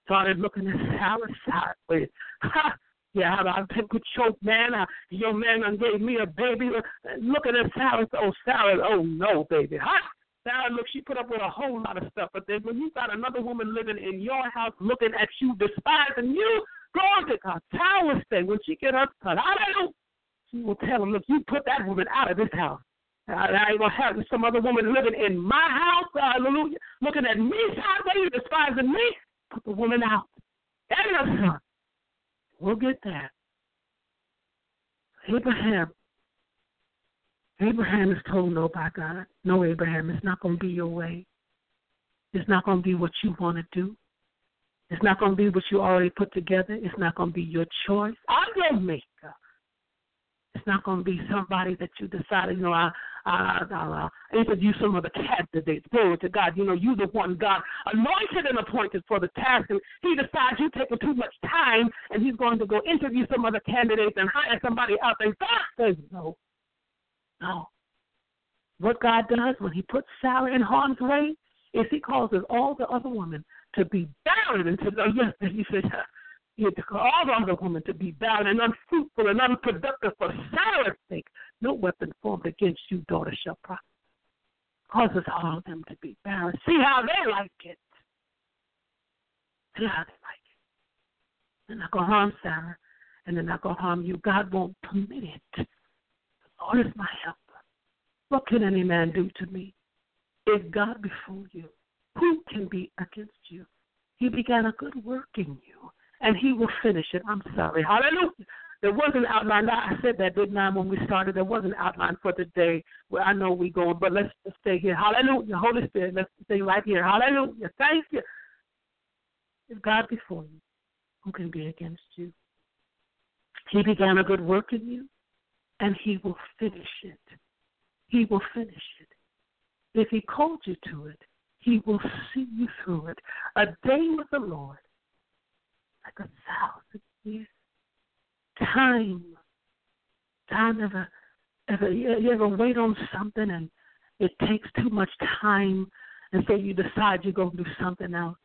Started looking at Sarah sideways. Ha! Yeah, I, I could choke, man. I, your man gave me a baby. Looking at Sarah, oh Sarah, oh no, baby. Ha! Now, look, she put up with a whole lot of stuff. But then when you got another woman living in your house looking at you, despising you, God. Towers thing. When she get her cut, don't know. She will tell him, look, you put that woman out of this house. I, I ain't gonna have some other woman living in my house, hallelujah, looking at me sideways, despising me. Put the woman out. And her son. We'll get that. Abraham Abraham is told no by God. No, Abraham, it's not going to be your way. It's not going to be what you want to do. It's not going to be what you already put together. It's not going to be your choice. I'm your maker. It's not going to be somebody that you decided, you know, I, I, I'll uh, interview some of the candidates. Glory to God. You know, you're the one God anointed and appointed for the task. And he decides you're taking too much time and he's going to go interview some other candidates and hire somebody else. And God says no. No. What God does when He puts Sarah in harm's way is He causes all the other women to be barren oh, and to yes, He said He had to all the other women to be barren and unfruitful and unproductive for Sarah's sake. No weapon formed against you, daughter, shall prosper. Causes all of them to be barren. See how they like it. See how they like it. They're not going to harm Sarah, and they're not going to harm you. God won't permit it. Lord is my helper. What can any man do to me? If God before you, who can be against you? He began a good work in you, and he will finish it. I'm sorry. Hallelujah. There was an outline. I said that, didn't I, when we started? There was an outline for today where I know we're going, but let's just stay here. Hallelujah. Holy Spirit, let's stay right here. Hallelujah. Thank you. If God before you, who can be against you? He began a good work in you, and He will finish it. He will finish it. If He called you to it, He will see you through it. A day with the Lord, like a thousand years. Time, time ever, ever, you ever wait on something and it takes too much time, and so you decide you're going to do something else.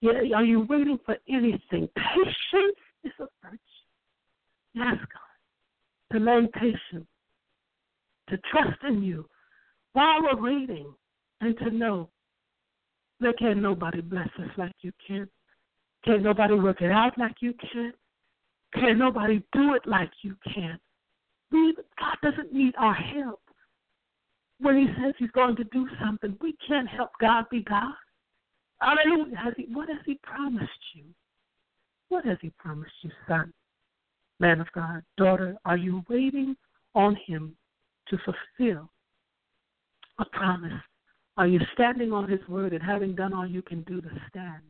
Yeah, Are you waiting for anything? Patience is a virtue. Ask God to learn patience, to trust in you while we're waiting, and to know there can't nobody bless us like you can. Can't nobody work it out like you can. Can't nobody do it like you can. We, God doesn't need our help. When He says He's going to do something, we can't help God be God. Hallelujah. Has he, what has He promised you? What has He promised you, son? Man of God, daughter, are you waiting on Him to fulfill a promise? Are you standing on His word and having done all you can do to stand?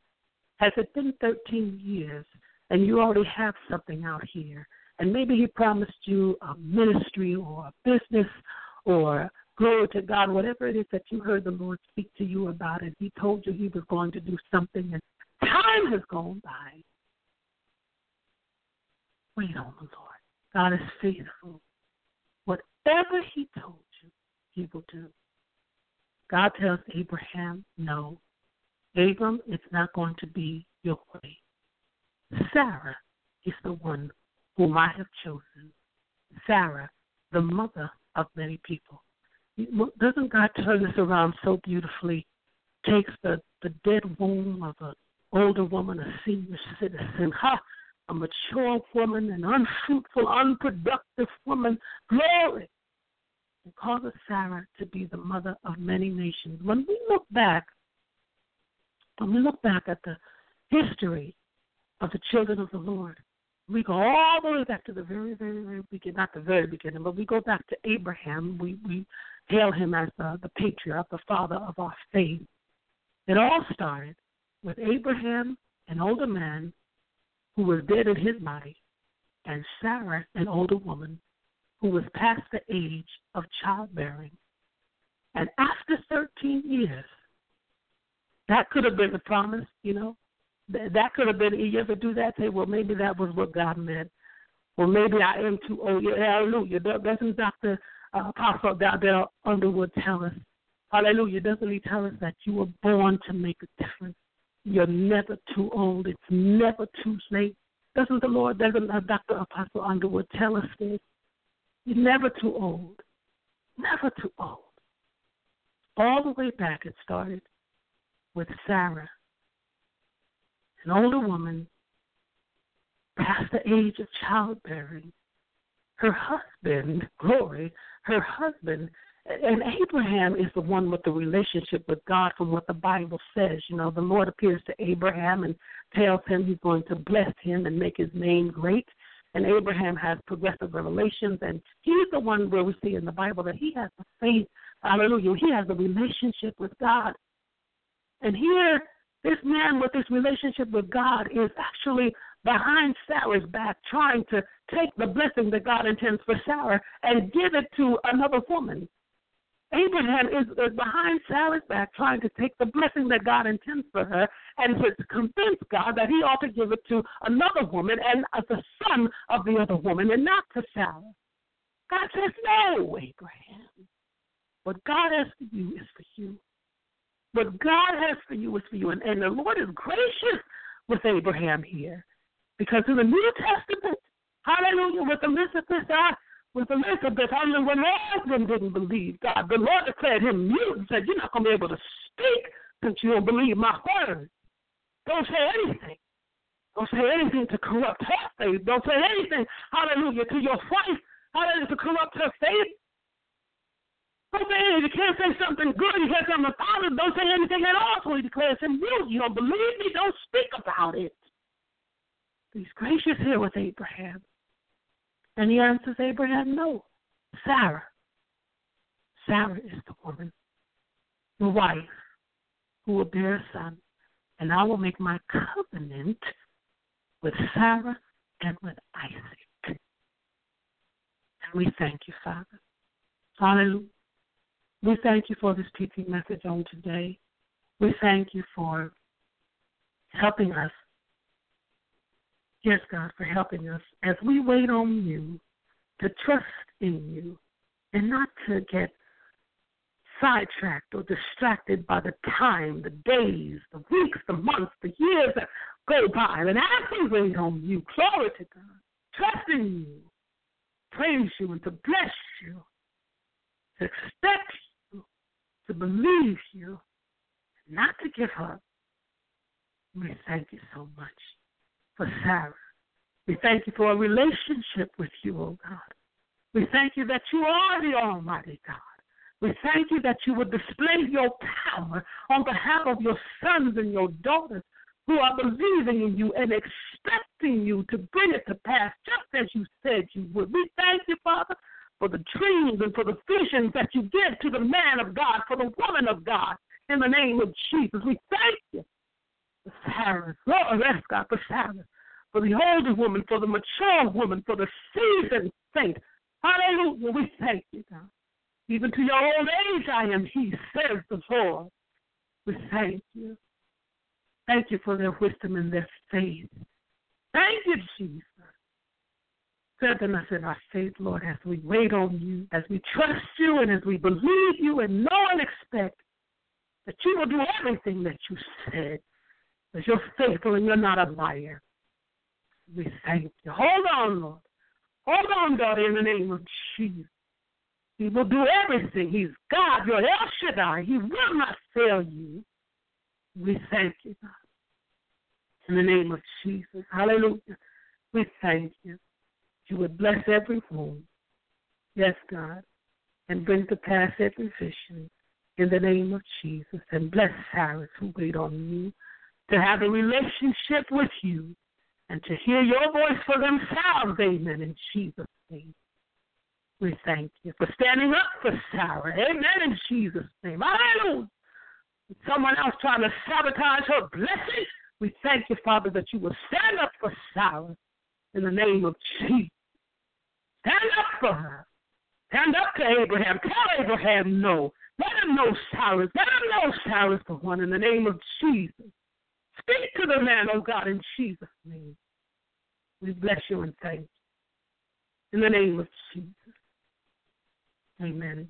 Has it been 13 years and you already have something out here? And maybe He promised you a ministry or a business or glory to God, whatever it is that you heard the Lord speak to you about, and He told you He was going to do something, and time has gone by. Wait on the Lord. God is faithful. Whatever He told you, He will do. God tells Abraham, no. Abram, it's not going to be your way. Sarah is the one whom I have chosen. Sarah, the mother of many people. Doesn't God turn this around so beautifully? Takes the, the dead womb of an older woman, a senior citizen, ha, a mature woman, an unfruitful, unproductive woman, glory, and causes Sarah to be the mother of many nations. When we look back, when we look back at the history of the children of the Lord, we go all the way back to the very, very, very beginning, not the very beginning, but we go back to Abraham. We, we hail him as the, the patriarch, the father of our faith. It all started with Abraham, an older man who was dead in his body, and Sarah, an older woman who was past the age of childbearing. And after 13 years, that could have been the promise, you know. That could have been, you ever do that? Say, well, maybe that was what God meant. Well, maybe I am too old. Yeah, hallelujah. Doesn't Dr. Uh, Apostle Dale Underwood tell us? Hallelujah. Doesn't he tell us that you were born to make a difference? You're never too old. It's never too late. Doesn't the Lord, doesn't uh, Dr. Apostle Underwood tell us this? You're never too old. Never too old. All the way back, it started with Sarah, an older woman past the age of childbearing. Her husband, Glory, her husband, and Abraham is the one with the relationship with God from what the Bible says. You know, the Lord appears to Abraham and tells him he's going to bless him and make his name great. And Abraham has progressive revelations, and he's the one where we see in the Bible that he has the faith. Hallelujah. He has a relationship with God. And here, this man with this relationship with God is actually behind Sarah's back, trying to take the blessing that God intends for Sarah and give it to another woman. Abraham is, is uh, behind Sarah's back trying to take the blessing that God intends for her and to convince God that he ought to give it to another woman and as the son of the other woman and not to Sarah. God says, No, Abraham. What God has for you is for you. What God has for you is for you. And, and the Lord is gracious with Abraham here. Because in the New Testament, hallelujah, with Elizabeth, I, with Elizabeth, I mean, when them didn't believe God, the Lord declared him mute and said, You're not going to be able to speak since you don't believe my word. Don't say anything. Don't say anything to corrupt her faith. Don't say anything, hallelujah, to your wife, hallelujah, to corrupt her faith. Don't say anything. You can't say something good. You can't say something positive. Don't say anything at all. So he declares him mute. You don't believe me? Don't speak about it. He's gracious here with Abraham. And he answers Abraham, no. Sarah. Sarah is the woman, the wife, who will bear a son. And I will make my covenant with Sarah and with Isaac. And we thank you, Father. Hallelujah. We thank you for this teaching message on today. We thank you for helping us Yes, God, for helping us as we wait on you to trust in you and not to get sidetracked or distracted by the time, the days, the weeks, the months, the years that go by. And as we wait on you, glory to God, trusting you, praise you, and to bless you, to expect you, to believe you, not to give up. We thank you so much for Sarah. We thank you for a relationship with you, O oh God. We thank you that you are the Almighty God. We thank you that you would display your power on behalf of your sons and your daughters who are believing in you and expecting you to bring it to pass just as you said you would. We thank you, Father, for the dreams and for the visions that you give to the man of God, for the woman of God, in the name of Jesus. We thank you Sarah. Lord, yes, God, for Sarah, for the older woman, for the mature woman, for the seasoned saint. Hallelujah. We thank you, God. Even to your old age I am he, says the Lord. We thank you. Thank you for their wisdom and their faith. Thank you, Jesus. Strengthen us in our faith, Lord, as we wait on you, as we trust you, and as we believe you and know and expect that you will do everything that you said, because you're faithful and you're not a liar. We thank you. Hold on, Lord. Hold on, daughter, in the name of Jesus. He will do everything. He's God, your El Shaddai. He will not fail you. We thank you, God. In the name of Jesus. Hallelujah. We thank you. You would bless every home. Yes, God. And bring to pass every vision in the name of Jesus. And bless Sarah who wait on you to have a relationship with you and to hear your voice for themselves. Amen. In Jesus' name. We thank you for standing up for Sarah. Amen. In Jesus' name. Hallelujah. Someone else trying to sabotage her blessing. We thank you, Father, that you will stand up for Sarah in the name of Jesus. Stand up for her. Stand up to Abraham. Tell Abraham no. Let him know Sarah. Let him know Sarah's the one in the name of Jesus. Speak to the man, oh God, in Jesus' name. We bless you and thank you. In the name of Jesus. Amen.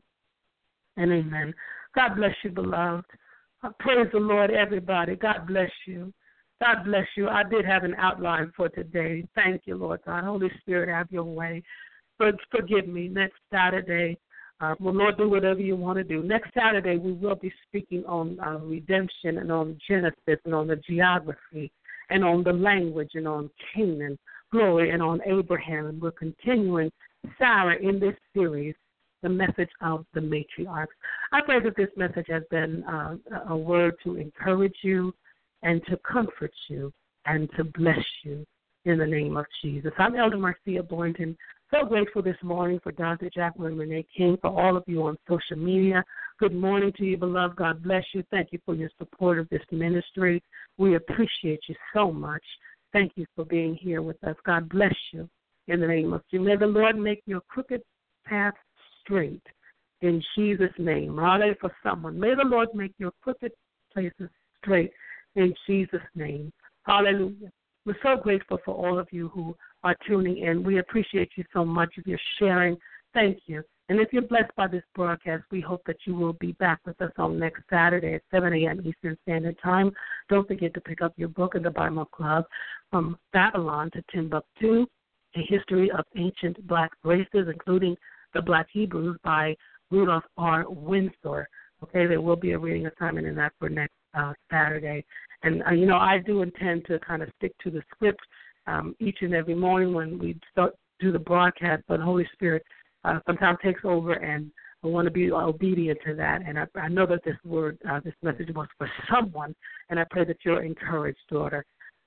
And amen. God bless you, beloved. Praise the Lord, everybody. God bless you. God bless you. I did have an outline for today. Thank you, Lord God. Holy Spirit, have your way. Forgive me. Next Saturday, uh, well, Lord, do whatever you want to do. Next Saturday, we will be speaking on uh, redemption and on Genesis and on the geography and on the language and on Canaan, glory, and on Abraham. And we're continuing Sarah in this series the message of the matriarchs. I pray that this message has been uh, a word to encourage you and to comfort you and to bless you in the name of Jesus. I'm Elder Marcia Boynton. So grateful this morning for Dr. Jacqueline Renee King, for all of you on social media. Good morning to you, beloved. God bless you. Thank you for your support of this ministry. We appreciate you so much. Thank you for being here with us. God bless you in the name of Jesus. May the Lord make your crooked path straight in Jesus' name. Hallelujah for someone. May the Lord make your crooked places straight in Jesus' name. Hallelujah. We're so grateful for all of you who are tuning in. We appreciate you so much if you're sharing. Thank you. And if you're blessed by this broadcast, we hope that you will be back with us on next Saturday at 7 a.m. Eastern Standard Time. Don't forget to pick up your book in the Bible Club from Babylon to Timbuktu, a history of ancient black races, including the Black Hebrews by Rudolph R. Windsor. Okay, there will be a reading assignment in that for next uh, Saturday. And, uh, you know, I do intend to kind of stick to the script um, each and every morning when we start do the broadcast, but Holy Spirit uh, sometimes takes over and I want to be obedient to that. And I, I know that this word, uh, this message was for someone, and I pray that you're encouraged, daughter.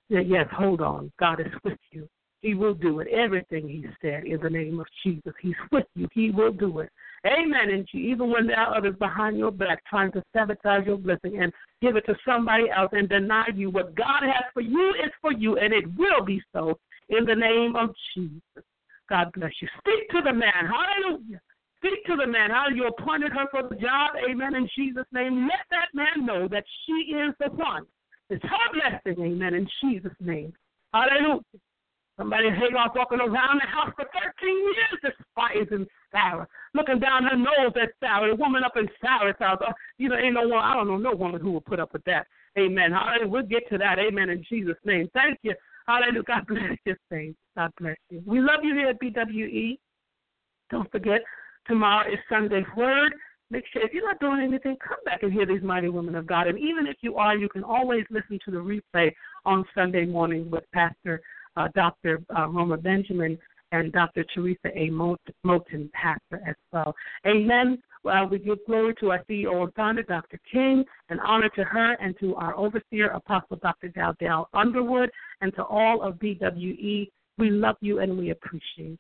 That yes, hold on. God is with you. He will do it. Everything he said in the name of Jesus. He's with you. He will do it. Amen. And even when there are others behind your back trying to sabotage your blessing and give it to somebody else and deny you, what God has for you is for you, and it will be so in the name of Jesus. God bless you. Speak to the man. Hallelujah. Speak to the man. How you appointed her for the job. Amen. In Jesus' name. Let that man know that she is the one. It's her blessing. Amen. In Jesus' name. Hallelujah. Somebody Hagar walking around the house for 13 years despising Sarah, looking down her nose at Sarah, the woman up in Sarah's house. Uh, you know, ain't no one, I don't know no woman who will put up with that. Amen. Hallelujah. We'll get to that. Amen. In Jesus' name. Thank you. Hallelujah. God bless you, saints. God bless you. We love you here at BWE. Don't forget, tomorrow is Sunday's Word. Make sure if you're not doing anything, come back and hear these mighty women of God. And even if you are, you can always listen to the replay on Sunday morning with Pastor uh, Dr. Uh, Roma Benjamin and Dr. Teresa A. Moten, pastor as well. Amen. Well, we give glory to our CEO and founder, Dr. King, and honor to her and to our overseer, Apostle Dr. Daldell Underwood, and to all of BWE. We love you and we appreciate you.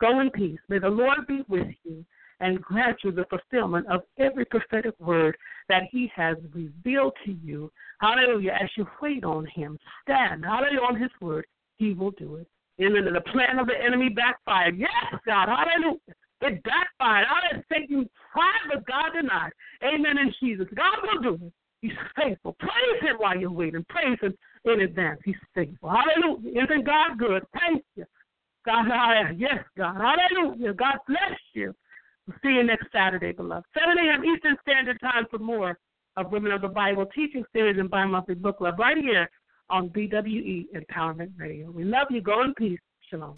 Go in peace. May the Lord be with you and grant you the fulfillment of every prophetic word that He has revealed to you. Hallelujah. As you wait on Him, stand, hallelujah, on His word. He will do it. And then the plan of the enemy backfired. Yes, God, hallelujah. It backfired. Hallelujah. Satan tried, but God denied. Amen in Jesus. God will do it. He's faithful. Praise Him while you're waiting. Praise Him in advance. He's faithful. Hallelujah. Isn't God good? Thank you. God, hallelujah. Yes, God. Hallelujah. God bless you. We'll see you next Saturday, beloved. 7 a.m. Eastern Standard Time for more of Women of the Bible teaching series and bi-monthly book club right here on BWE Empowerment Radio. We love you. Go in peace. Shalom.